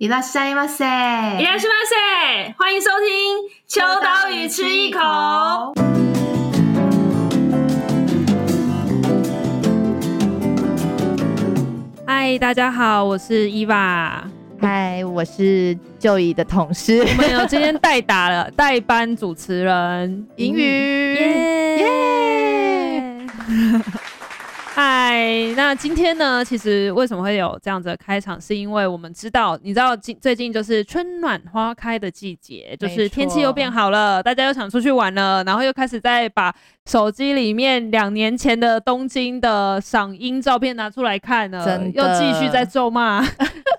いらっしゃいませ，いらっしゃいませ，欢迎收听秋刀鱼吃一口。嗨，大家好，我是伊娃。嗨，我是 Joey 的同事。我们有今天代打了代班主持人银鱼，耶耶。 嗨，那今天呢？其实为什么会有这样子的开场？是因为我们知道，你知道，近最近就是春暖花开的季节，就是天气又变好了，大家又想出去玩了，然后又开始在把手机里面两年前的东京的赏樱照片拿出来看了，又继续在咒骂，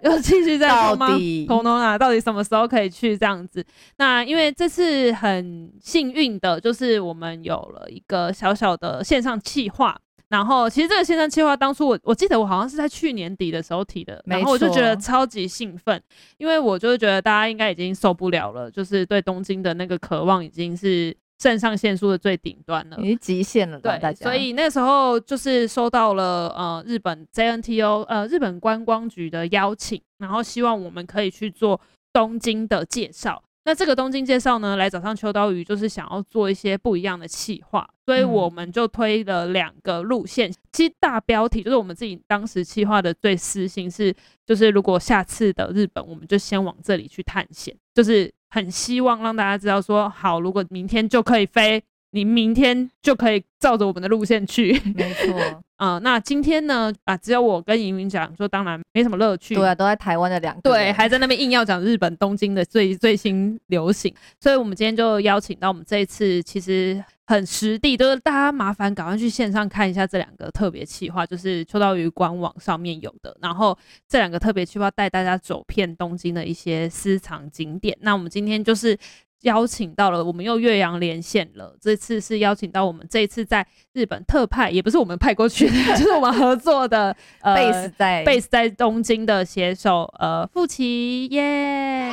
又继续在咒骂，恐龙啊，到底什么时候可以去这样子？那因为这次很幸运的，就是我们有了一个小小的线上企划。然后，其实这个线上计划当初我我记得我好像是在去年底的时候提的，然后我就觉得超级兴奋，因为我就是觉得大家应该已经受不了了，就是对东京的那个渴望已经是肾上腺素的最顶端了，已经极限了。对，所以那时候就是收到了呃日本 JNTO 呃日本观光局的邀请，然后希望我们可以去做东京的介绍。那这个东京介绍呢，来早上秋刀鱼，就是想要做一些不一样的企划，所以我们就推了两个路线。嗯、其实大标题就是我们自己当时企划的最私心是，就是如果下次的日本，我们就先往这里去探险，就是很希望让大家知道说，好，如果明天就可以飞。你明天就可以照着我们的路线去，没错。啊、呃，那今天呢？啊，只有我跟莹莹讲说，当然没什么乐趣。对啊，都在台湾的两个。对，还在那边硬要讲日本东京的最 最新流行，所以我们今天就邀请到我们这一次其实很实地，就是大家麻烦赶快去线上看一下这两个特别企划，就是秋刀鱼官网上面有的。然后这两个特别企划带大家走遍东京的一些私藏景点。那我们今天就是。邀请到了，我们又岳阳连线了。这次是邀请到我们这一次在日本特派，也不是我们派过去的，就是我们合作的。呃，base 在 base 在东京的写手，呃，富奇耶。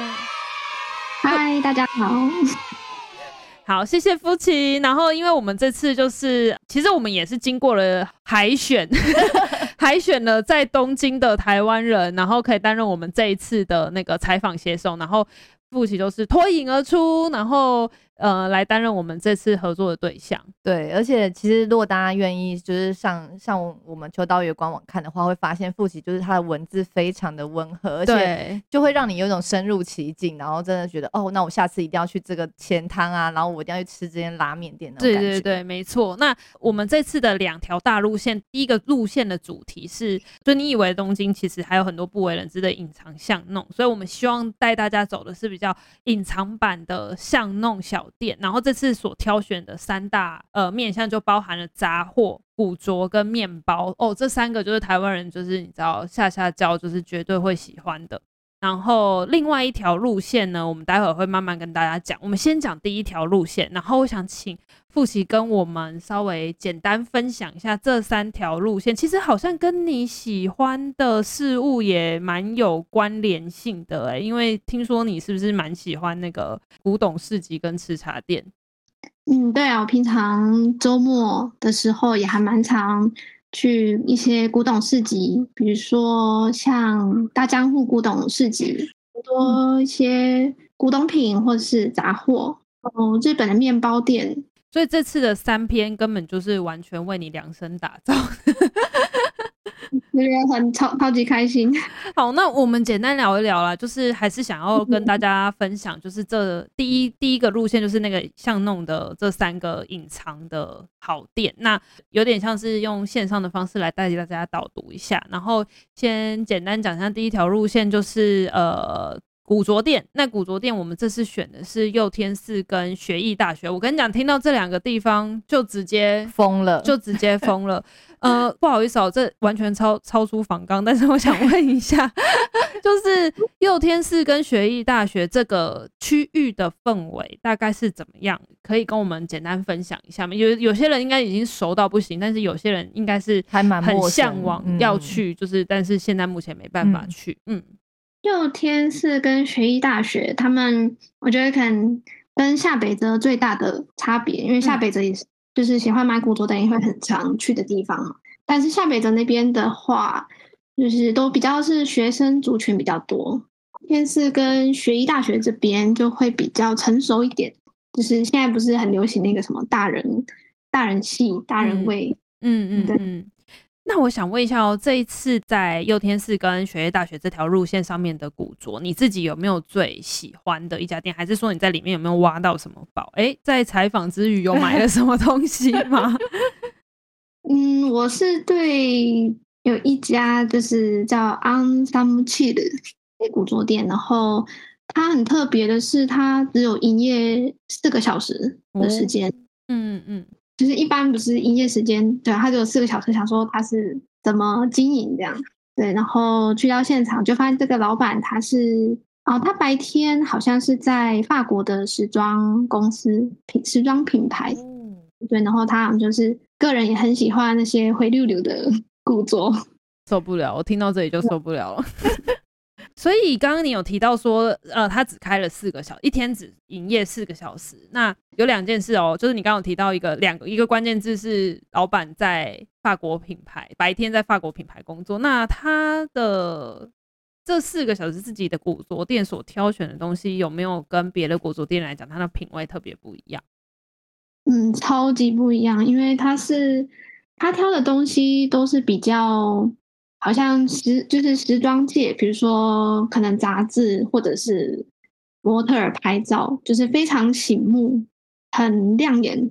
嗨大家好。好，谢谢富奇。然后，因为我们这次就是，其实我们也是经过了海选，海选了在东京的台湾人，然后可以担任我们这一次的那个采访写手，然后。复习都是脱颖而出，然后。呃，来担任我们这次合作的对象。对，而且其实如果大家愿意，就是上上我们秋刀鱼官网看的话，会发现富奇就是他的文字非常的温和，而且就会让你有一种深入其境，然后真的觉得哦，那我下次一定要去这个钱汤啊，然后我一定要去吃这间拉面店。对对对，没错。那我们这次的两条大路线，第一个路线的主题是，就你以为东京其实还有很多不为人知的隐藏巷弄，所以我们希望带大家走的是比较隐藏版的巷弄小店，然后这次所挑选的三大呃面向就包含了杂货、古着跟面包哦，这三个就是台湾人就是你知道下下教就是绝对会喜欢的。然后另外一条路线呢，我们待会儿会慢慢跟大家讲。我们先讲第一条路线，然后我想请富奇跟我们稍微简单分享一下这三条路线。其实好像跟你喜欢的事物也蛮有关联性的欸，因为听说你是不是蛮喜欢那个古董市集跟吃茶店？嗯，对啊，我平常周末的时候也还蛮常。去一些古董市集，比如说像大江户古董市集，很多一些古董品或者是杂货，哦，日本的面包店。所以这次的三篇根本就是完全为你量身打造。那个很超超级开心。好，那我们简单聊一聊啦，就是还是想要跟大家分享，就是这第一第一个路线就是那个巷弄的这三个隐藏的好店。那有点像是用线上的方式来带大家导读一下。然后先简单讲一下第一条路线，就是呃。古着店，那古着店我们这次选的是祐天寺跟学艺大学。我跟你讲，听到这两个地方就直接疯了，就直接疯了。呃，不好意思哦，这完全超超出访纲，但是我想问一下，就是祐天寺跟学艺大学这个区域的氛围大概是怎么样？可以跟我们简单分享一下吗？有有些人应该已经熟到不行，但是有些人应该是还蛮很向往要去，就是但是现在目前没办法去，嗯。嗯祐天寺跟学医大学，他们我觉得可能跟下北泽最大的差别，因为下北泽也是就是喜欢买古着的人也会很常去的地方嘛，但是下北泽那边的话，就是都比较是学生族群比较多，天是跟学医大学这边就会比较成熟一点，就是现在不是很流行那个什么大人大人系大人味，嗯。嗯那我想问一下哦，这一次在祐天寺跟学业大学这条路线上面的古着，你自己有没有最喜欢的一家店？还是说你在里面有没有挖到什么宝？哎、欸，在采访之余有买了什么东西吗？嗯，我是对有一家就是叫安萨姆契的古着店，然后它很特别的是，它只有营业四个小时的时间。嗯嗯。嗯就是一般不是营业时间，对，他只有四个小时。想说他是怎么经营这样，对，然后去到现场就发现这个老板他是哦，他白天好像是在法国的时装公司品时装品牌，对，然后他好像就是个人也很喜欢那些灰溜溜的 古着，受不了，我听到这里就受不了了。所以刚刚你有提到说，呃，他只开了四个小，一天只营业四个小时。那有两件事哦，就是你刚刚有提到一个两个一个关键字是老板在法国品牌，白天在法国品牌工作。那他的这四个小时自己的古着店所挑选的东西，有没有跟别的古着店来讲，他的品味特别不一样？嗯，超级不一样，因为他是他挑的东西都是比较。好像时就是时装界，比如说可能杂志或者是模特儿拍照，就是非常醒目、很亮眼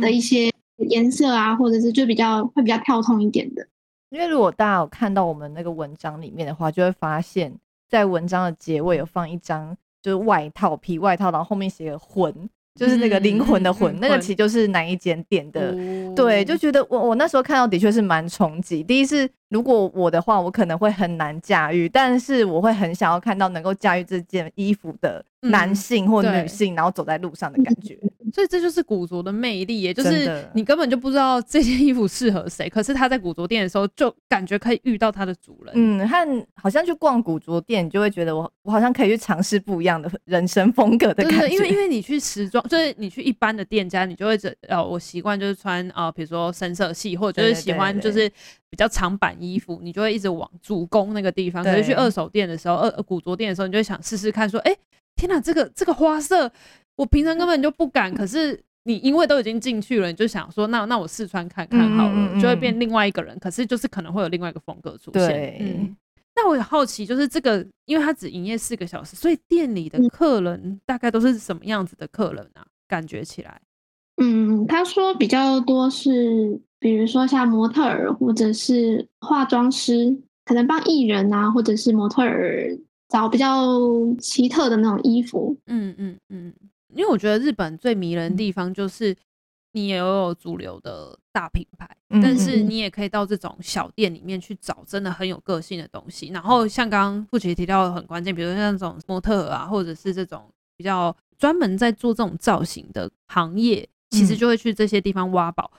的一些颜色啊，或者是就比较会比较跳通一点的。因为如果大家有看到我们那个文章里面的话，就会发现，在文章的结尾有放一张就是外套皮外套，然后后面写个魂。就是那个灵魂的魂，嗯、那个其实就是哪一间店的，嗯、对，就觉得我我那时候看到的确是蛮冲击。第一是如果我的话，我可能会很难驾驭，但是我会很想要看到能够驾驭这件衣服的男性或女性，嗯、然后走在路上的感觉。所以这就是古着的魅力，也就是你根本就不知道这件衣服适合谁，可是他在古着店的时候就感觉可以遇到他的主人。嗯，和好像去逛古着店，你就会觉得我我好像可以去尝试不一样的人生风格的感觉。对，因为 因为你去时装，就是你去一般的店家，你就会呃，我习惯就是穿啊，比如说深色系，或者就是喜欢就是比较长版衣服，你就会一直往主攻那个地方。可是去二手店的时候，二古着店的时候，你就会想试试看，说，哎、欸，天哪，这个这个花色。我平常根本就不敢，可是你因为都已经进去了，你就想说，那那我试穿看看好了，嗯嗯嗯，就会变另外一个人。可是就是可能会有另外一个风格出现。对，嗯。那我也好奇，就是这个，因为他只营业四个小时，所以店里的客人大概都是什么样子的客人啊？感觉起来，嗯，他说比较多是，比如说像模特儿或者是化妆师，可能帮艺人啊，或者是模特儿找比较奇特的那种衣服。嗯嗯嗯。因为我觉得日本最迷人的地方就是，你也有主流的大品牌，嗯、但是你也可以到这种小店里面去找真的很有个性的东西。然后像刚刚富奇提到的很关键，比如像这种模特啊，或者是这种比较专门在做这种造型的行业，其实就会去这些地方挖宝。嗯、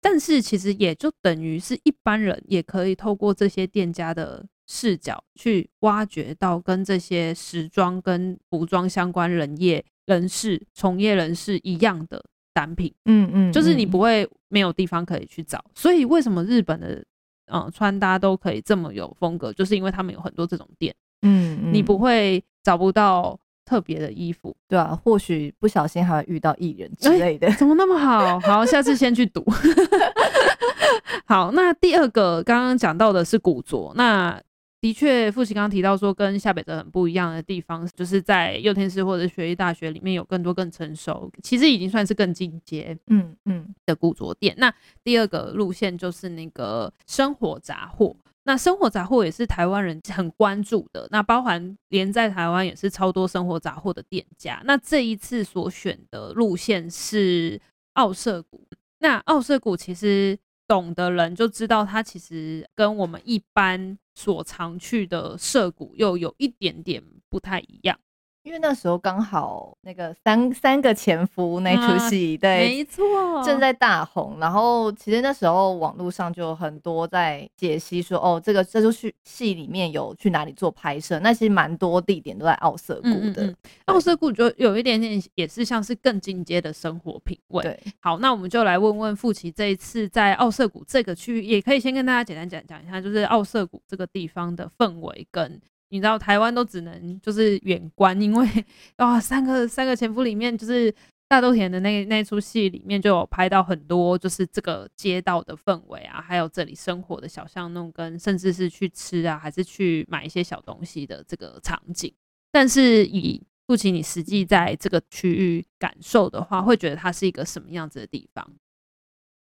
但是其实也就等于是一般人也可以透过这些店家的视角去挖掘到跟这些时装跟服装相关人业。人士、从业人士一样的单品，嗯嗯，就是你不会没有地方可以去找，嗯、所以为什么日本的呃穿搭都可以这么有风格，就是因为他们有很多这种店，嗯，嗯，你不会找不到特别的衣服，对啊，或许不小心还会遇到艺人之类的，欸，怎么那么好？好，下次先去赌。好，那第二个刚刚讲到的是古着，那。的确，富奇刚刚提到说，跟下北泽很不一样的地方，就是在幼天寺或者学艺大学里面有更多更成熟，其实已经算是更进阶，嗯嗯的古着店。那第二个路线就是那个生活杂货，那生活杂货也是台湾人很关注的，那包含连在台湾也是超多生活杂货的店家。那这一次所选的路线是奥涩谷，那奥涩谷其实。懂的人就知道，它其实跟我们一般所常去的涉谷又有一点点不太一样。因为那时候刚好那个三三个前夫那出戏，啊、对，没错，正在大红。然后其实那时候网络上就有很多在解析说，哦，这个这出戏戏里面有去哪里做拍摄？那其实蛮多地点都在奥色谷的。奥色谷就有一点点也是像是更进阶的生活品味。对，好，那我们就来问问富奇，这一次在奥色谷这个区域，也可以先跟大家简单讲讲一下，就是奥色谷这个地方的氛围跟。你知道台湾都只能就是远观，因为啊三个三个前夫里面就是大豆田的那那出戏里面就有拍到很多就是这个街道的氛围啊，还有这里生活的小巷弄跟甚至是去吃啊还是去买一些小东西的这个场景。但是以父亲你实际在这个区域感受的话，会觉得它是一个什么样子的地方？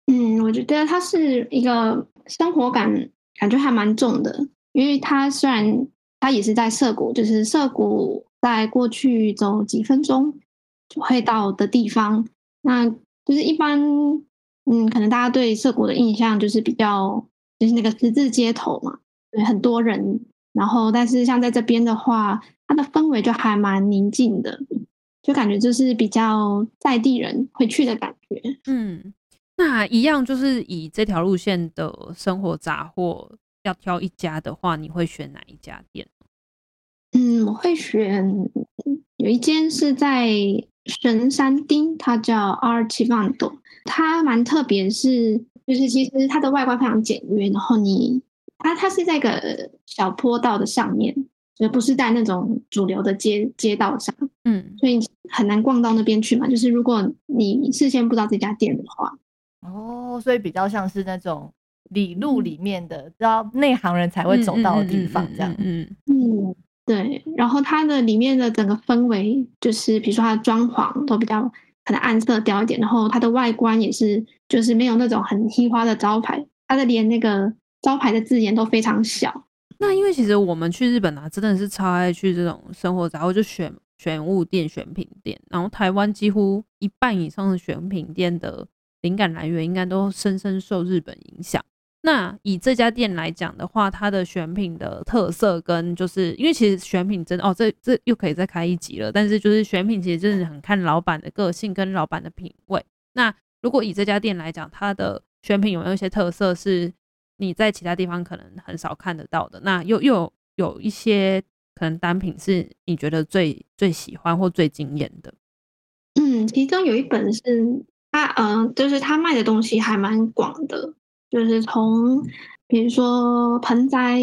嗯，我觉得它是一个生活感，感觉还蛮重的。因为它虽然它也是在涩谷，就是涩谷在过去走几分钟就会到的地方。那就是一般，嗯，可能大家对涩谷的印象就是比较就是那个十字街头嘛，对，很多人。然后，但是像在这边的话，它的氛围就还蛮宁静的，就感觉就是比较在地人会去的感觉。嗯。那一样就是以这条路线的生活杂货要挑一家的话，你会选哪一家店？嗯，我会选有一间是在神山町，它叫 Archivando，它蛮特别，是就是其实它的外观非常简约，然后你它它是在一个小坡道的上面，而不是在那种主流的街街道上，嗯，所以很难逛到那边去嘛。就是如果你事先不知道这家店的话。哦，所以比较像是那种里路里面的，知道内行人才会走到的地方，这样。嗯嗯，对。然后它的里面的整个氛围，就是比如说它的装潢都比较可能暗色调一点，然后它的外观也是，就是没有那种很稀花的招牌，它的连那个招牌的字眼都非常小。那因为其实我们去日本啊，真的是超爱去这种生活杂货，就选选物店、选品店，然后台湾几乎一半以上的选品店的。灵感来源应该都深深受日本影响。那以这家店来讲的话，它的选品的特色跟就是因为其实选品真的哦，这这又可以再开一集了。但是就是选品其实真的很看老板的个性跟老板的品味。那如果以这家店来讲，它的选品有没有一些特色是你在其他地方可能很少看得到的？那又又有，有一些可能单品是你觉得最最喜欢或最惊艳的？嗯，其中有一本是。他嗯、呃，就是他卖的东西还蛮广的，就是从比如说盆栽，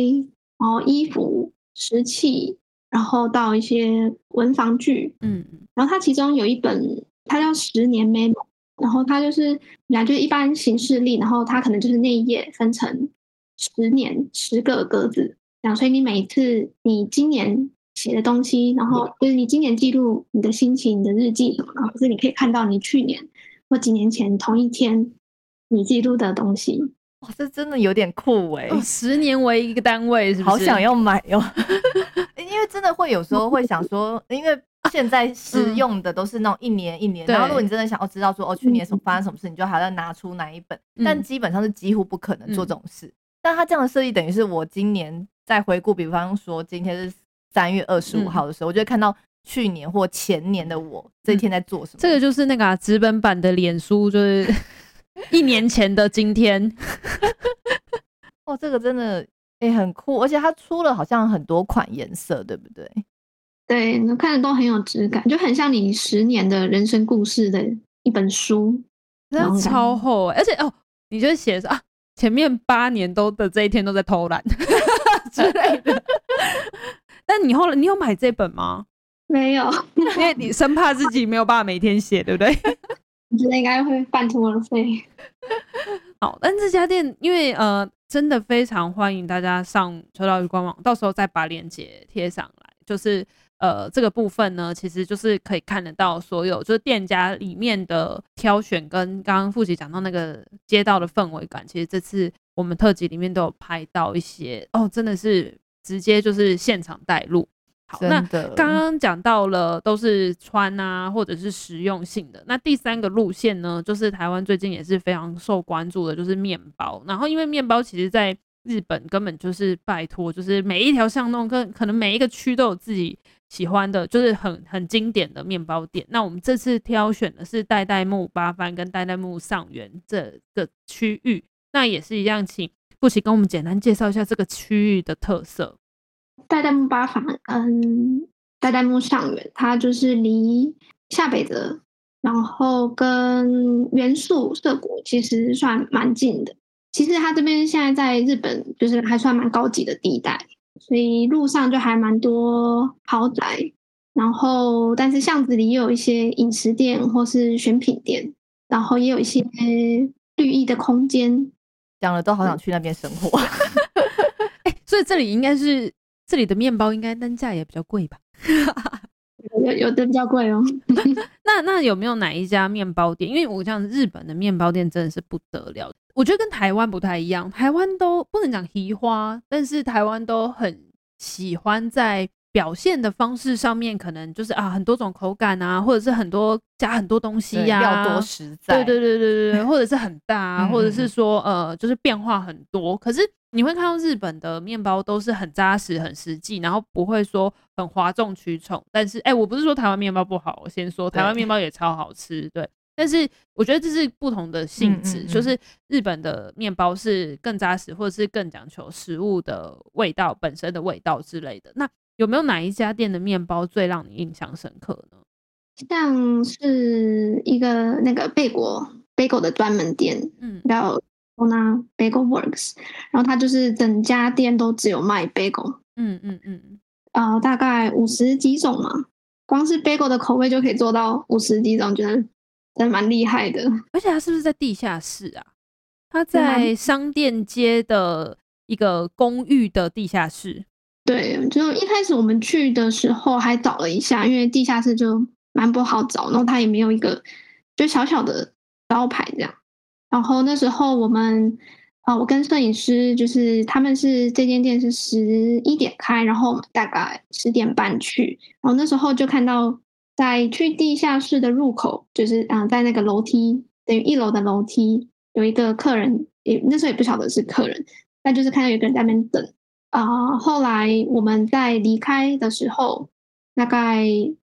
然后衣服、石器，然后到一些文房具，嗯，然后它其中有一本，它叫十年 memo，然后它就是，来就是一般行事历，然后它可能就是那一页分成十年十个格子，这样，所以你每一次你今年写的东西，然后就是你今年记录你的心情、你的日记，然后是你可以看到你去年。或几年前同一天你记录的东西，哇，这真的有点酷哎、欸哦！十年为一个单位，是不是？好想要买哟、喔！因为真的会有时候会想说，因为现在使用的都是那种一年一年，嗯、然后如果你真的想要知道说哦，去年什么发生什么事，你就还要拿出哪一本，嗯、但基本上是几乎不可能做这种事。嗯、但他这样的设计，等于是我今年在回顾，比方说今天是三月二十五号的时候，嗯、我就会看到。去年或前年的我这一天在做什么？这个就是那个纸、啊、本版的脸书，就是 一年前的今天。哦，这个真的哎、欸、很酷，而且它出了好像很多款颜色，对不对？对，你看着都很有质感，就很像你十年的人生故事的一本书，真的超厚，而且哦，你就写着啊，前面八年都的这一天都在偷懒 之类的。但你后来你有买这本吗？没有，因为你生怕自己没有办法每天写，对不对？我觉得应该会半途而废。好，但这家店因为呃，真的非常欢迎大家上秋刀鱼官网，到时候再把链接贴上来。就是呃，这个部分呢，其实就是可以看得到所有就是店家里面的挑选，跟刚刚富祺讲到那个街道的氛围感，其实这次我们特辑里面都有拍到一些哦，真的是直接就是现场带路。好，那刚刚讲到了都是穿啊，或者是实用性的。那第三个路线呢，就是台湾最近也是非常受关注的，就是面包。然后因为面包其实在日本根本就是拜托，就是每一条巷弄跟可能每一个区都有自己喜欢的，就是很很经典的面包店。那我们这次挑选的是代代木八幡跟代代木上原这个区域。那也是一样，请不奇跟我们简单介绍一下这个区域的特色。代代木八幡，嗯，代代木上原，它就是离下北泽，然后跟元素涩谷其实算蛮近的。其实它这边现在在日本就是还算蛮高级的地带，所以路上就还蛮多豪宅，然后但是巷子里也有一些饮食店或是选品店，然后也有一些绿意的空间，讲了都好想去那边生活。哎、欸，所以这里应该是这里的面包应该单价也比较贵吧？有有的比较贵哦。那那有没有哪一家面包店？因为我像日本的面包店真的是不得了，我觉得跟台湾不太一样。台湾都不能讲提花，但是台湾都很喜欢在表现的方式上面，可能就是啊很多种口感啊，或者是很多加很多东西呀、啊，要多实在。对对对对对，或者是很大、啊，或者是说呃就是变化很多，可是。你会看到日本的面包都是很扎实、很实际，然后不会说很哗众取宠。但是，哎、欸，我不是说台湾面包不好，我先说台湾面包也超好吃，对。但是我觉得这是不同的性质，就是日本的面包是更扎实，或者是更讲求食物的味道本身的味道之类的。那有没有哪一家店的面包最让你印象深刻呢？像是一个那个贝果贝果的专门店，嗯，然后。那 Bagel Works，然后它就是整家店都只有卖 bagel，嗯嗯嗯，呃，大概五十几种嘛，光是 bagel 的口味就可以做到五十几种，觉得真的蛮厉害的。而且它是不是在地下室啊？它在商店街的一个公寓的地下室。对，就一开始我们去的时候还找了一下，因为地下室就蛮不好找，然后它也没有一个就小小的招牌这样。然后那时候我们，啊，我跟摄影师就是他们是这间店是十一点开，然后我们大概十点半去，然后那时候就看到在去地下室的入口，就是啊，在那个楼梯等于一楼的楼梯有一个客人，也那时候也不晓得是客人，但就是看到有个人在那边等啊。后来我们在离开的时候，大概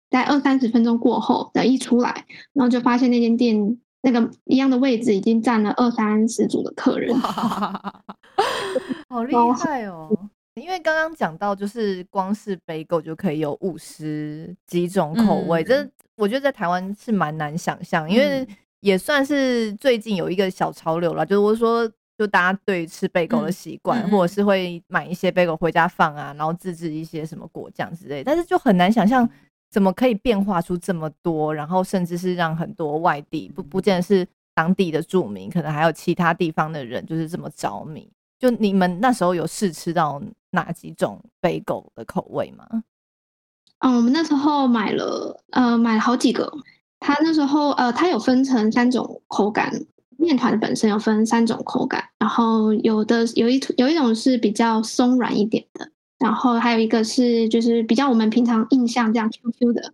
在二三十分钟过后的一出来，然后就发现那间店。那个一样的位置已经占了二三十组的客人，好厉害哦！因为刚刚讲到，就是光是 bagel 就可以有五十几种口味，这、嗯、我觉得在台湾是蛮难想象，因为也算是最近有一个小潮流了，就是我说，就大家对于吃 bagel 的习惯，嗯、或者是会买一些 bagel 回家放啊，然后自制一些什么果酱之类，但是就很难想象。怎么可以变化出这么多？然后甚至是让很多外地不不见得是当地的住民，可能还有其他地方的人，就是这么着迷。就你们那时候有试吃到哪几种 bagel 的口味吗？嗯，我们那时候买了呃买了好几个。它那时候呃它有分成三种口感，面团本身有分三种口感，然后有的有一有一种是比较松软一点的。然后还有一个是，就是比较我们平常印象这样 Q Q 的，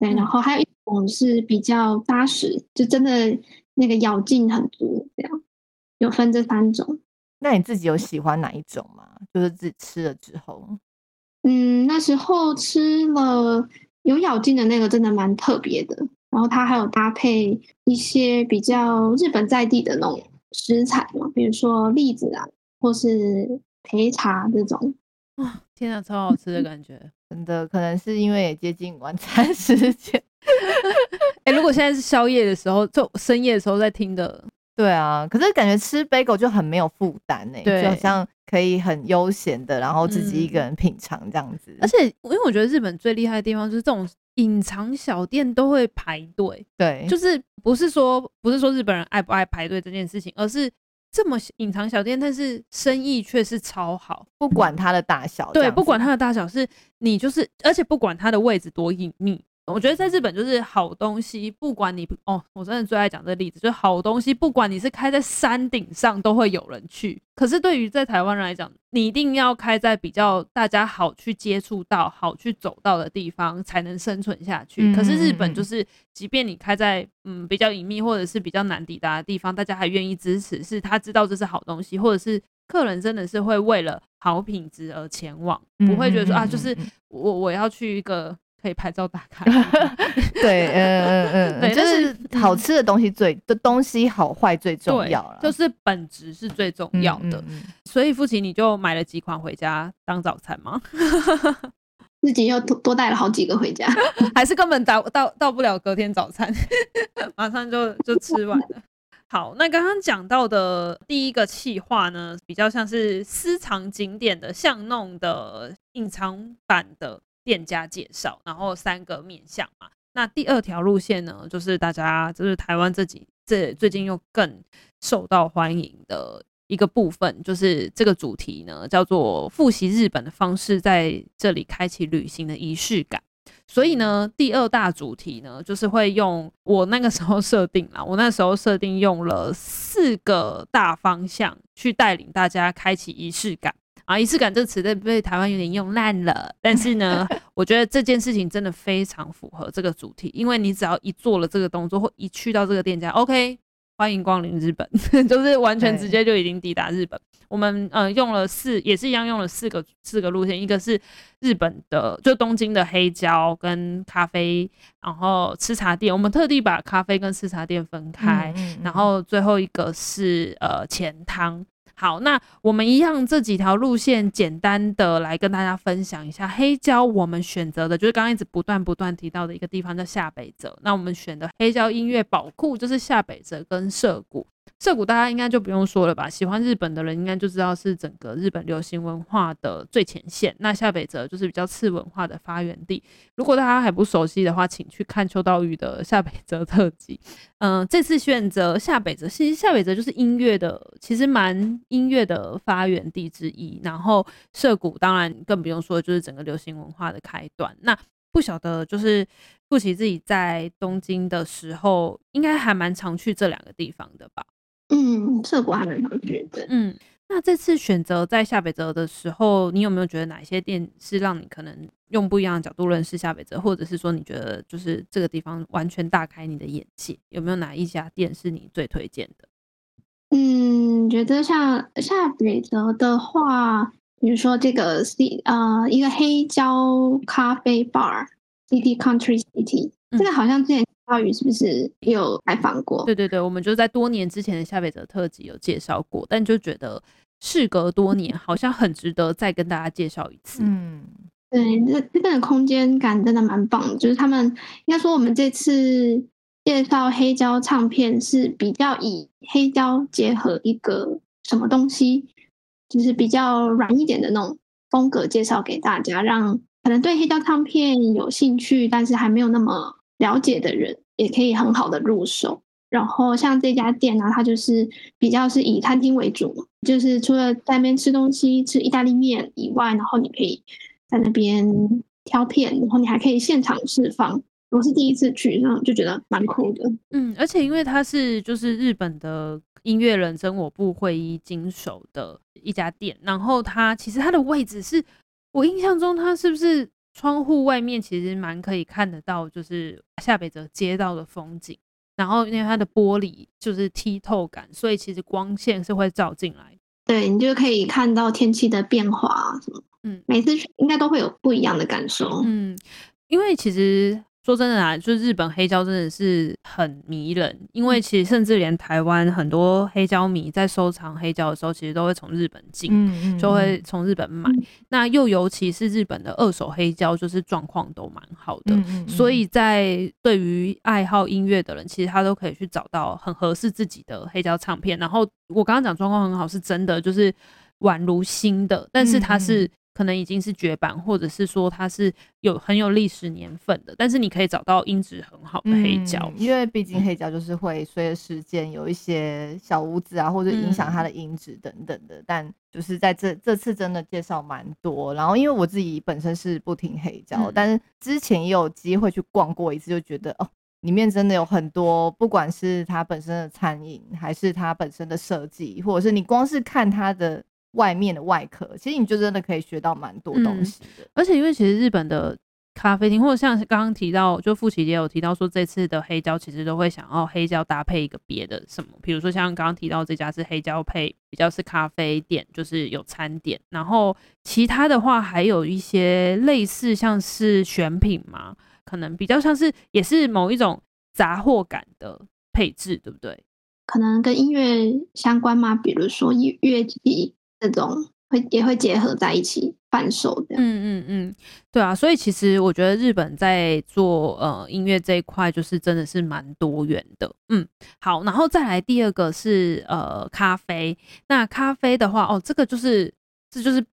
对。然后还有一种是比较扎实，就真的那个咬劲很足，这样。有分这三种。那你自己有喜欢哪一种吗？就是自己吃了之后，嗯，那时候吃了有咬劲的那个，真的蛮特别的。然后它还有搭配一些比较日本在地的那种食材嘛，比如说栗子啊，或是焙茶这种。哇，天啊，超好吃的感觉，真的，可能是因为也接近晚餐时间。哎、欸，如果现在是宵夜的时候，就深夜的时候在听的，对啊。可是感觉吃 bagel 就很没有负担呢，对，就好像可以很悠闲的，然后自己一个人品尝这样子。而且，因为我觉得日本最厉害的地方就是这种隐藏小店都会排队，对，就是不是说不是说日本人爱不爱排队这件事情，而是。这么隐藏小店，但是生意却是超好，不管它的大小。对，不管它的大小，是你就是，而且不管它的位置多隐秘。我觉得在日本就是好东西，不管你哦，我真的最爱讲这个例子，就是好东西，不管你是开在山顶上，都会有人去。可是对于在台湾人来讲，你一定要开在比较大家好去接触到、好去走到的地方，才能生存下去。可是日本就是，即便你开在嗯比较隐秘或者是比较难抵达的地方，大家还愿意支持，是他知道这是好东西，或者是客人真的是会为了好品质而前往，不会觉得说啊，就是我我要去一个。可以拍照打卡，对，嗯嗯 嗯，就是好吃的东西最的东西好坏最重要了，就是本质是最重要的。嗯嗯嗯、所以父亲你就买了几款回家当早餐吗？自己又多多带了好几个回家，还是根本到到到不了隔天早餐，马上就就吃完了。好，那刚刚讲到的第一个企划呢，比较像是私藏景点的巷弄的隐藏版的店家介绍，然后三个面向嘛。那第二条路线呢，就是大家就是台湾这几这最近又更受到欢迎的一个部分，就是这个主题呢叫做复习日本的方式，在这里开启旅行的仪式感。所以呢，第二大主题呢，就是会用我那个时候设定啦，我那时候设定用了四个大方向去带领大家开启仪式感啊。仪式感这个词在被台湾有点用烂了，但是呢，我觉得这件事情真的非常符合这个主题，因为你只要一做了这个动作，或一去到这个店家，OK。欢迎光临日本，就是完全直接就已经抵达日本。我们呃用了四，也是一样用了四个四个路线，一个是日本的，就东京的黑胶跟咖啡，然后吃茶店，我们特地把咖啡跟吃茶店分开，嗯嗯嗯，然后最后一个是呃钱汤。好，那我们一样这几条路线，简单的来跟大家分享一下。黑胶我们选择的就是刚刚一直不断不断提到的一个地方叫下北泽。那我们选的黑胶音乐宝库就是下北泽跟涩谷。涩谷大家应该就不用说了吧？喜欢日本的人应该就知道是整个日本流行文化的最前线。那下北泽就是比较次文化的发源地。如果大家还不熟悉的话，请去看秋刀鱼的下北泽特辑。嗯、这次选择下北泽，其实下北泽就是音乐的，其实蛮音乐的发源地之一。然后涩谷当然更不用说，就是整个流行文化的开端。那不晓得就是复习自己在东京的时候，应该还蛮常去这两个地方的吧？嗯，涩谷还蛮常去的。嗯，那这次选择在下北泽的时候，你有没有觉得哪些店是让你可能用不一样的角度认识下北泽，或者是说你觉得就是这个地方完全大开你的眼界？有没有哪一家店是你最推荐的？嗯，觉得像下北泽的话，比如说这个 C 呃一个黑胶咖啡 bar，City Country City，这个好像之前。鲍鱼是不是有采访过？对对对，我们就在多年之前的下北泽特辑有介绍过，但就觉得事隔多年，好像很值得再跟大家介绍一次。嗯，对，这这边的空间感真的蛮棒的，就是他们应该说我们这次介绍黑胶唱片是比较以黑胶结合一个什么东西，就是比较软一点的那种风格介绍给大家，让可能对黑胶唱片有兴趣，但是还没有那么。了解的人也可以很好的入手，然后像这家店呢、它就是比较是以餐厅为主，就是除了在那边吃东西、吃意大利面以外，然后你可以在那边挑片，然后你还可以现场释放。我是第一次去，然后就觉得蛮酷的。嗯，而且因为它是就是日本的音乐人真我部会议经手的一家店，然后它其实它的位置是我印象中它是不是？窗户外面其实蛮可以看得到，就是下北泽街道的风景。然后因为它的玻璃就是剔透感，所以其实光线是会照进来。对，你就可以看到天气的变化什么。嗯，每次去应该都会有不一样的感受。嗯，因为其实。说真的啊，就是日本黑胶真的是很迷人，因为其实甚至连台湾很多黑胶迷在收藏黑胶的时候，其实都会从日本进，嗯嗯、就会从日本买。嗯、那又尤其是日本的二手黑胶，就是状况都蛮好的，所以在对于爱好音乐的人，其实他都可以去找到很合适自己的黑胶唱片。然后我刚刚讲状况很好，是真的，就是宛如新的，但是它是。可能已经是绝版，或者是说它是有很有历史年份的，但是你可以找到音质很好的黑胶，嗯，因为毕竟黑胶就是会随着时间有一些小污渍啊，或者影响它的音质等等的。嗯、但就是在这这次真的介绍蛮多，然后因为我自己本身是不听黑胶，嗯、但是之前也有机会去逛过一次，就觉得哦，里面真的有很多，不管是它本身的餐饮，还是它本身的设计，或者是你光是看它的。外面的外壳，其实你就真的可以学到蛮多东西的。嗯，而且因为其实日本的咖啡厅，或者像刚刚提到，就富奇也有提到说，这次的黑胶其实都会想要黑胶搭配一个别的什么，比如说像刚刚提到这家是黑胶配比较是咖啡店，就是有餐点，然后其他的话还有一些类似像是选品嘛，可能比较像是也是某一种杂货感的配置，对不对？可能跟音乐相关吗？比如说乐乐器。这种会也会结合在一起贩售的。嗯嗯嗯，对啊，所以其实我觉得日本在做呃音乐这一块，就是真的是蛮多元的。嗯，好，然后再来第二个是呃咖啡。那咖啡的话，哦，这个就是这就是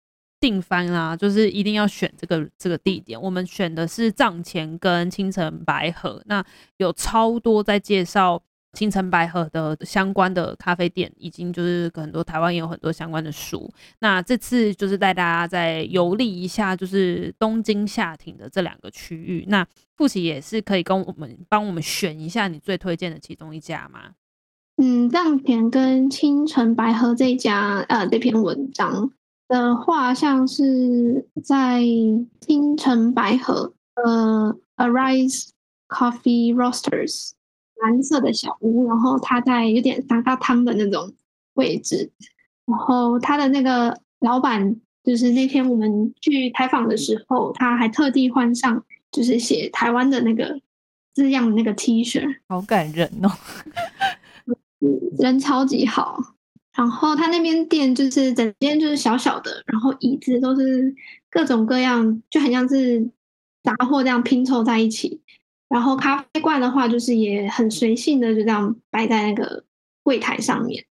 定番啦，就是一定要选这个这个地点。我们选的是藏前跟青城白河，那有超多在介绍。青城白河的相关的咖啡店，已经就是很多台湾也有很多相关的书。那这次就是带大家再游历一下，就是东京下町的这两个区域。那馥琪也是可以跟我们帮我们选一下你最推荐的其中一家吗？嗯，藏田跟青城白河这家，呃，这篇文章的话，像是在青城白河，呃，Arise Coffee Roasters。蓝色的小屋，然后它在有点沙沙汤的那种位置，然后他的那个老板，就是那天我们去采访的时候，他还特地换上就是写台湾的那个字样的那个 T 恤，好感人哦，人超级好。然后他那边店就是整间就是小小的，然后椅子都是各种各样，就很像是杂货这样拼凑在一起。然后咖啡罐的话，就是也很随性的就这样摆在那个柜台上面。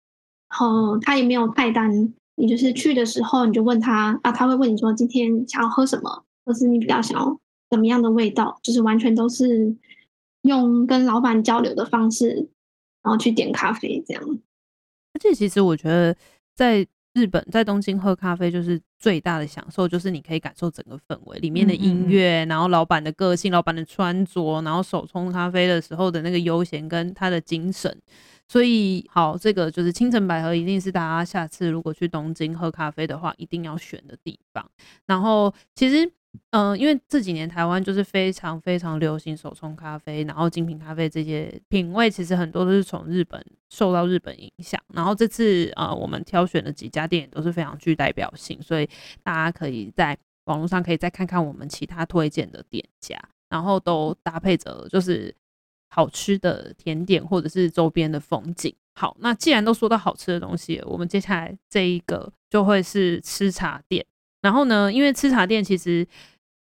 然后他也没有菜单，你就是去的时候你就问他啊，他会问你说今天想要喝什么，或是你比较想要怎么样的味道，就是完全都是用跟老板交流的方式，然后去点咖啡这样。而且其实我觉得在。日本在东京喝咖啡就是最大的享受，就是你可以感受整个氛围里面的音乐，然后老板的个性、老板的穿着，然后手冲咖啡的时候的那个悠闲跟他的精神。所以，好，这个就是青城百合，一定是大家下次如果去东京喝咖啡的话，一定要选的地方。然后，其实。嗯、因为这几年台湾就是非常非常流行手冲咖啡，然后精品咖啡这些品味，其实很多都是从日本受到日本影响。然后这次呃，我们挑选的几家店也都是非常具代表性，所以大家可以在网络上可以再看看我们其他推荐的店家，然后都搭配着就是好吃的甜点或者是周边的风景。好，那既然都说到好吃的东西，我们接下来这一个就会是吃茶店。然后呢，因为吃茶店其实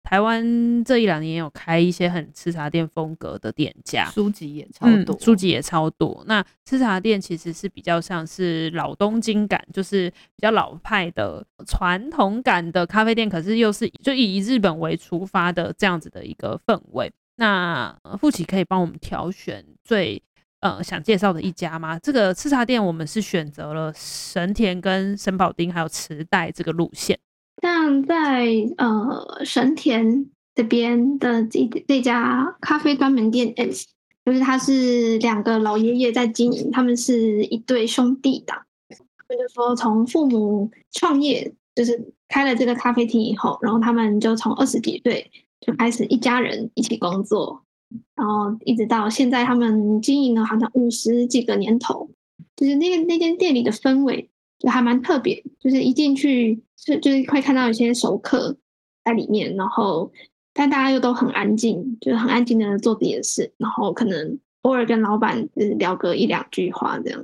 台湾这一两年也有开一些很吃茶店风格的店家，书籍也超多，嗯，书籍也超多。那吃茶店其实是比较像是老东京感，就是比较老派的传统感的咖啡店，可是又是就以日本为出发的这样子的一个氛围。那馥琪可以帮我们挑选最呃想介绍的一家吗？这个吃茶店我们是选择了神田跟神保町还有池袋这个路线。像在呃神田这边的这这家咖啡专门店 S，就是他是两个老爷爷在经营，他们是一对兄弟档。他们就说从父母创业，就是开了这个咖啡厅以后，然后他们就从二十几岁就开始一家人一起工作，然后一直到现在他们经营了好像五十几个年头，就是那个那间店里的氛围。就还蛮特别，就是一进去是就是会看到有些熟客在里面，然后但大家又都很安静，就是很安静的做自己的事，然后可能偶尔跟老板就是聊个一两句话这样。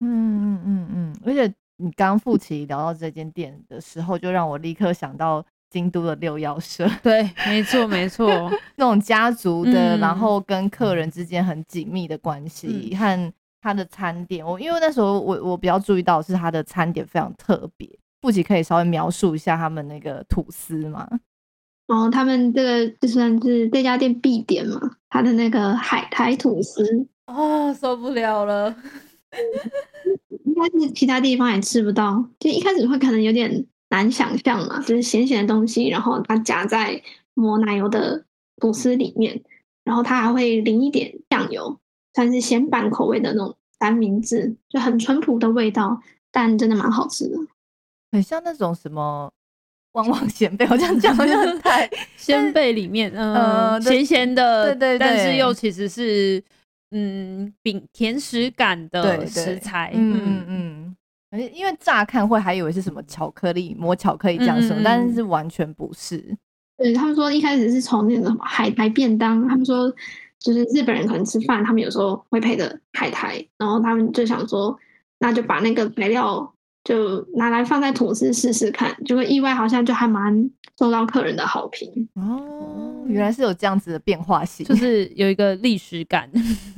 嗯嗯嗯嗯，而且你刚馥琪聊到这间店的时候，就让我立刻想到京都的六幺社。对，没错没错，那种家族的，嗯、然后跟客人之间很紧密的关系，嗯、和。他的餐点，我因为那时候我我比较注意到是他的餐点非常特别，不仅可以稍微描述一下他们那个吐司吗？哦，他们这个就算是这家店必点嘛，他的那个海苔吐司哦，受不了了，应该是其他地方也吃不到，就一开始会可能有点难想象嘛，就是咸咸的东西，然后它夹在抹奶油的吐司里面，然后它还会淋一点酱油。算是咸版口味的那种三明治，就很淳朴的味道，但真的蛮好吃的，很像那种什么旺旺仙贝，好像讲好像太 仙贝里面，嗯，咸咸的，对对对，但是又其实是嗯饼甜食感的食材，嗯嗯嗯，而且因为乍看会还以为是什么巧克力抹巧克力这样什么，但是完全不是。对，他们说一开始是从那个海苔便当，他们说。就是日本人可能吃饭，他们有时候会配的海苔，然后他们就想说，那就把那个材料就拿来放在吐司试试看，就会意外好像就还蛮受到客人的好评哦。原来是有这样子的变化性，就 是有一个历史感。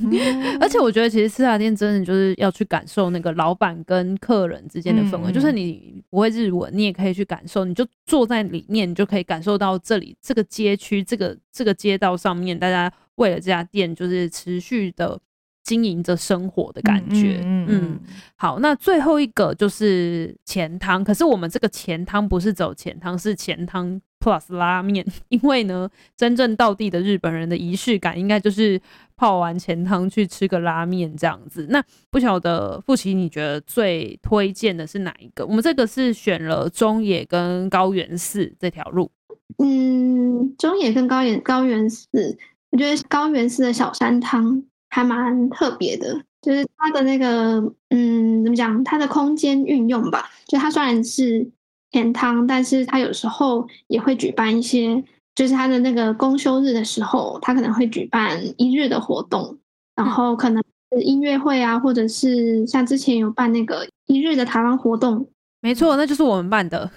而且我觉得其实吃茶店真的就是要去感受那个老板跟客人之间的氛围，嗯、就是你不会日文，你也可以去感受，你就坐在里面，你就可以感受到这里这个街区这个这个街道上面，大家为了这家店就是持续的。经营着生活的感觉，嗯，嗯，嗯，好，那最后一个就是钱汤，可是我们这个钱汤不是走钱汤，是钱汤 plus 拉面，因为呢，真正到地的日本人的仪式感，应该就是泡完钱汤去吃个拉面这样子。那不晓得馥琪，你觉得最推荐的是哪一个？我们这个是选了中野跟高原寺这条路。嗯，中野跟高原高原寺，我觉得高原寺的小山汤。还蛮特别的，就是它的那个，嗯，怎么讲？它的空间运用吧，就它虽然是甜汤，但是它有时候也会举办一些，就是它的那个公休日的时候，它可能会举办一日的活动，然后可能是音乐会啊，或者是像之前有办那个一日的台湾活动，没错，那就是我们办的。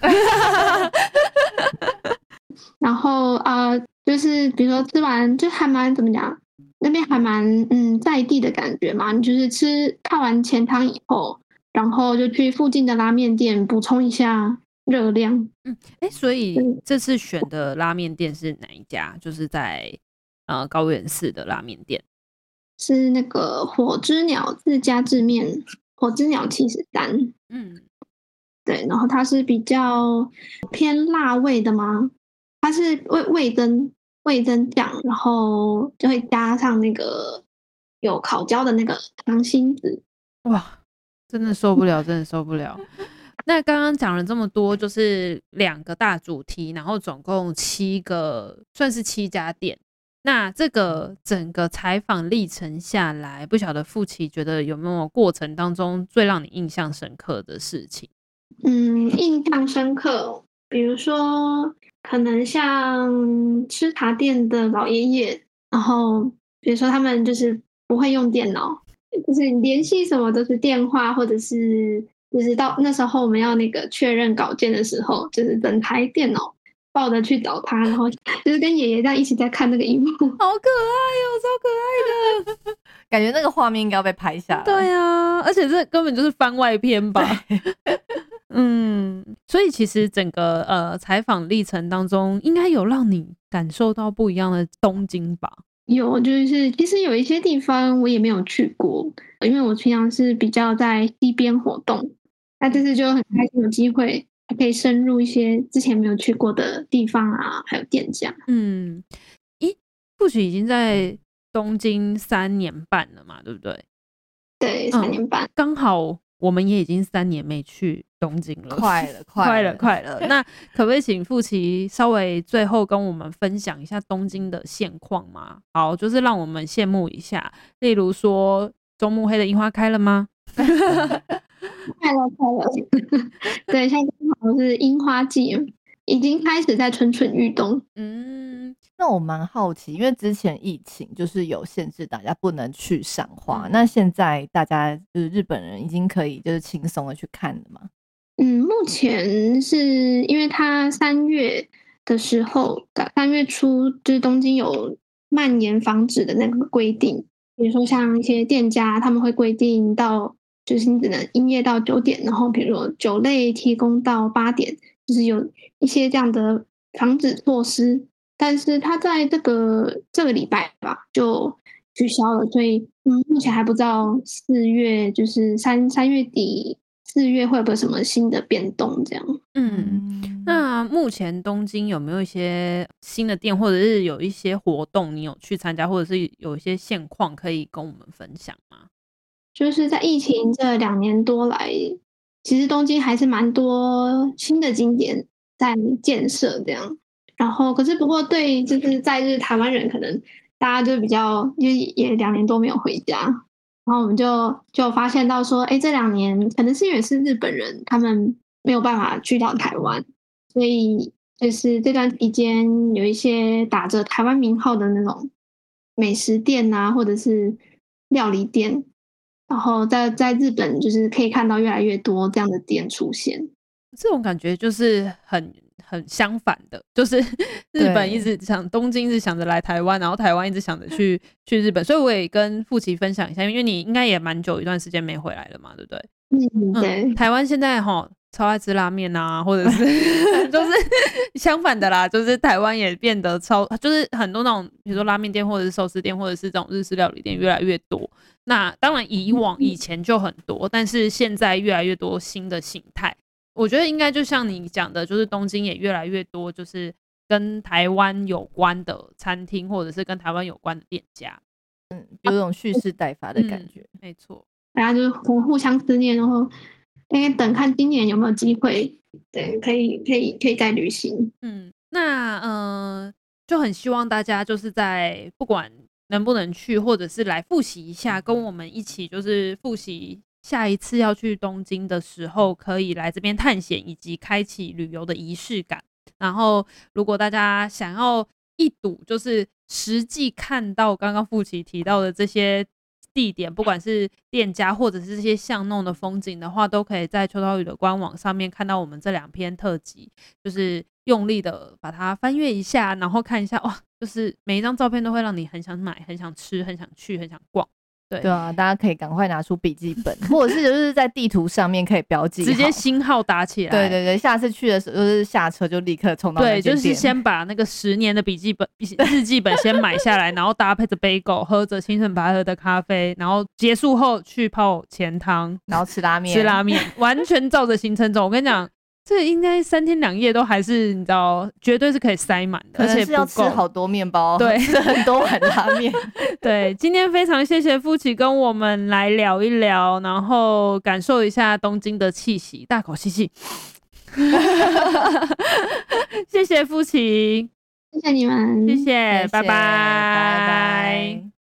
然后呃，就是比如说吃完就还蛮怎么讲？那边还蛮嗯在地的感觉嘛，你就是吃看完前汤以后，然后就去附近的拉面店补充一下热量。嗯，哎、欸，所以这次选的拉面店是哪一家？就是在呃高原市的拉面店，是那个火之鸟自家制面，火之鸟七十三。嗯，对，然后它是比较偏辣味的吗？它是味味增。味增酱，然后就会加上那个有烤焦的那个糖心子，哇，真的受不了，真的受不了。那刚刚讲了这么多，就是两个大主题，然后总共七个，算是七家店。那这个整个采访历程下来，不晓得富奇觉得有没有过程当中最让你印象深刻的事情？嗯，印象深刻，比如说。可能像吃茶店的老爷爷，然后比如说他们就是不会用电脑，就是联系什么都是电话，或者是就是到那时候我们要那个确认稿件的时候，就是整台电脑抱着去找他，然后 就是跟爷爷这样一起在看那个荧幕，好可爱哟、哦，超可爱的，感觉那个画面应该要被拍下来。对啊，而且这根本就是番外篇吧。嗯，所以其实整个呃采访历程当中，应该有让你感受到不一样的东京吧？有，就是其实有一些地方我也没有去过，因为我平常是比较在西边活动，那这次就很开心有机会还可以深入一些之前没有去过的地方啊，还有店家。嗯，咦，或许已经在东京三年半了嘛，对不对？对，三年半，嗯，刚好。我们也已经三年没去东京了，快了，快了，快了。那可不可以请馥琪稍微最后跟我们分享一下东京的现况吗？好，就是让我们羡慕一下。例如说，中目黑的樱花开了吗？开了，开了。对，现在刚好是樱花季，已经开始在蠢蠢欲动。嗯。那我蛮好奇，因为之前疫情就是有限制，大家不能去赏花。那现在大家就是日本人已经可以就是轻松的去看了吗？嗯，目前是因为他三月的时候，三月初就是东京有蔓延防止的那个规定，比如说像一些店家他们会规定到就是你只能营业到九点，然后比如说酒类提供到八点，就是有一些这样的防止措施。但是他在这个这个礼拜吧就取消了，所以嗯，目前还不知道四月就是三三月底四月会不会有什么新的变动这样。嗯，那目前东京有没有一些新的店，或者是有一些活动你有去参加，或者是有一些现况可以跟我们分享吗？就是在疫情这两年多来，其实东京还是蛮多新的景点在建设这样。然后，可是不过，对，就是在日台湾人，可能大家就比较，因为也两年多没有回家，然后我们就就发现到说，哎，这两年可能是因为是日本人，他们没有办法去到台湾，所以就是这段期间有一些打着台湾名号的那种美食店啊，或者是料理店，然后在在日本就是可以看到越来越多这样的店出现。这种感觉就是很很相反的，就是日本一直想东京一直想着来台湾，然后台湾一直想着去去日本，所以我也跟富琪分享一下，因为你应该也蛮久一段时间没回来了嘛，对不对？嗯，对。嗯、台湾现在哈超爱吃拉面啊，或者是 就是 相反的啦，就是台湾也变得超，就是很多那种比如说拉面店或者是寿司店或者是这种日式料理店越来越多。那当然以往以前就很多，但是现在越来越多新的形态。我觉得应该就像你讲的，就是东京也越来越多，就是跟台湾有关的餐厅，或者是跟台湾有关的店家，嗯，有种蓄势待发的感觉。嗯、没错，大家就是互互相思念，然后应该等看今年有没有机会，对，可以可以可以再旅行。嗯，那嗯、呃，就很希望大家就是在不管能不能去，或者是来复习一下，跟我们一起就是复习。下一次要去东京的时候，可以来这边探险，以及开启旅游的仪式感。然后，如果大家想要一睹，就是实际看到刚刚馥琪提到的这些地点，不管是店家或者是这些巷弄的风景的话，都可以在秋刀鱼的官网上面看到我们这两篇特辑，就是用力的把它翻阅一下，然后看一下，哇，就是每一张照片都会让你很想买、很想吃、很想去、很想逛。对，对啊，大家可以赶快拿出笔记本，或者是就是在地图上面可以标记，直接星号打起来。对对对，下次去的时候就是下车就立刻冲到。对，就是先把那个十年的笔记本、日记本先买下来，然后搭配着杯狗，喝着清澄白喝的咖啡，然后结束后去泡钱汤，然后吃拉面，吃拉面，完全照着行程走。我跟你讲。这应该三天两夜都还是你知道，绝对是可以塞满的，而且是要吃好多面包，对，吃很多碗拉面。对，今天非常谢谢馥琪跟我们来聊一聊，然后感受一下东京的气息，大口吸气。谢谢馥琪，谢谢你们，谢谢，拜，拜拜拜。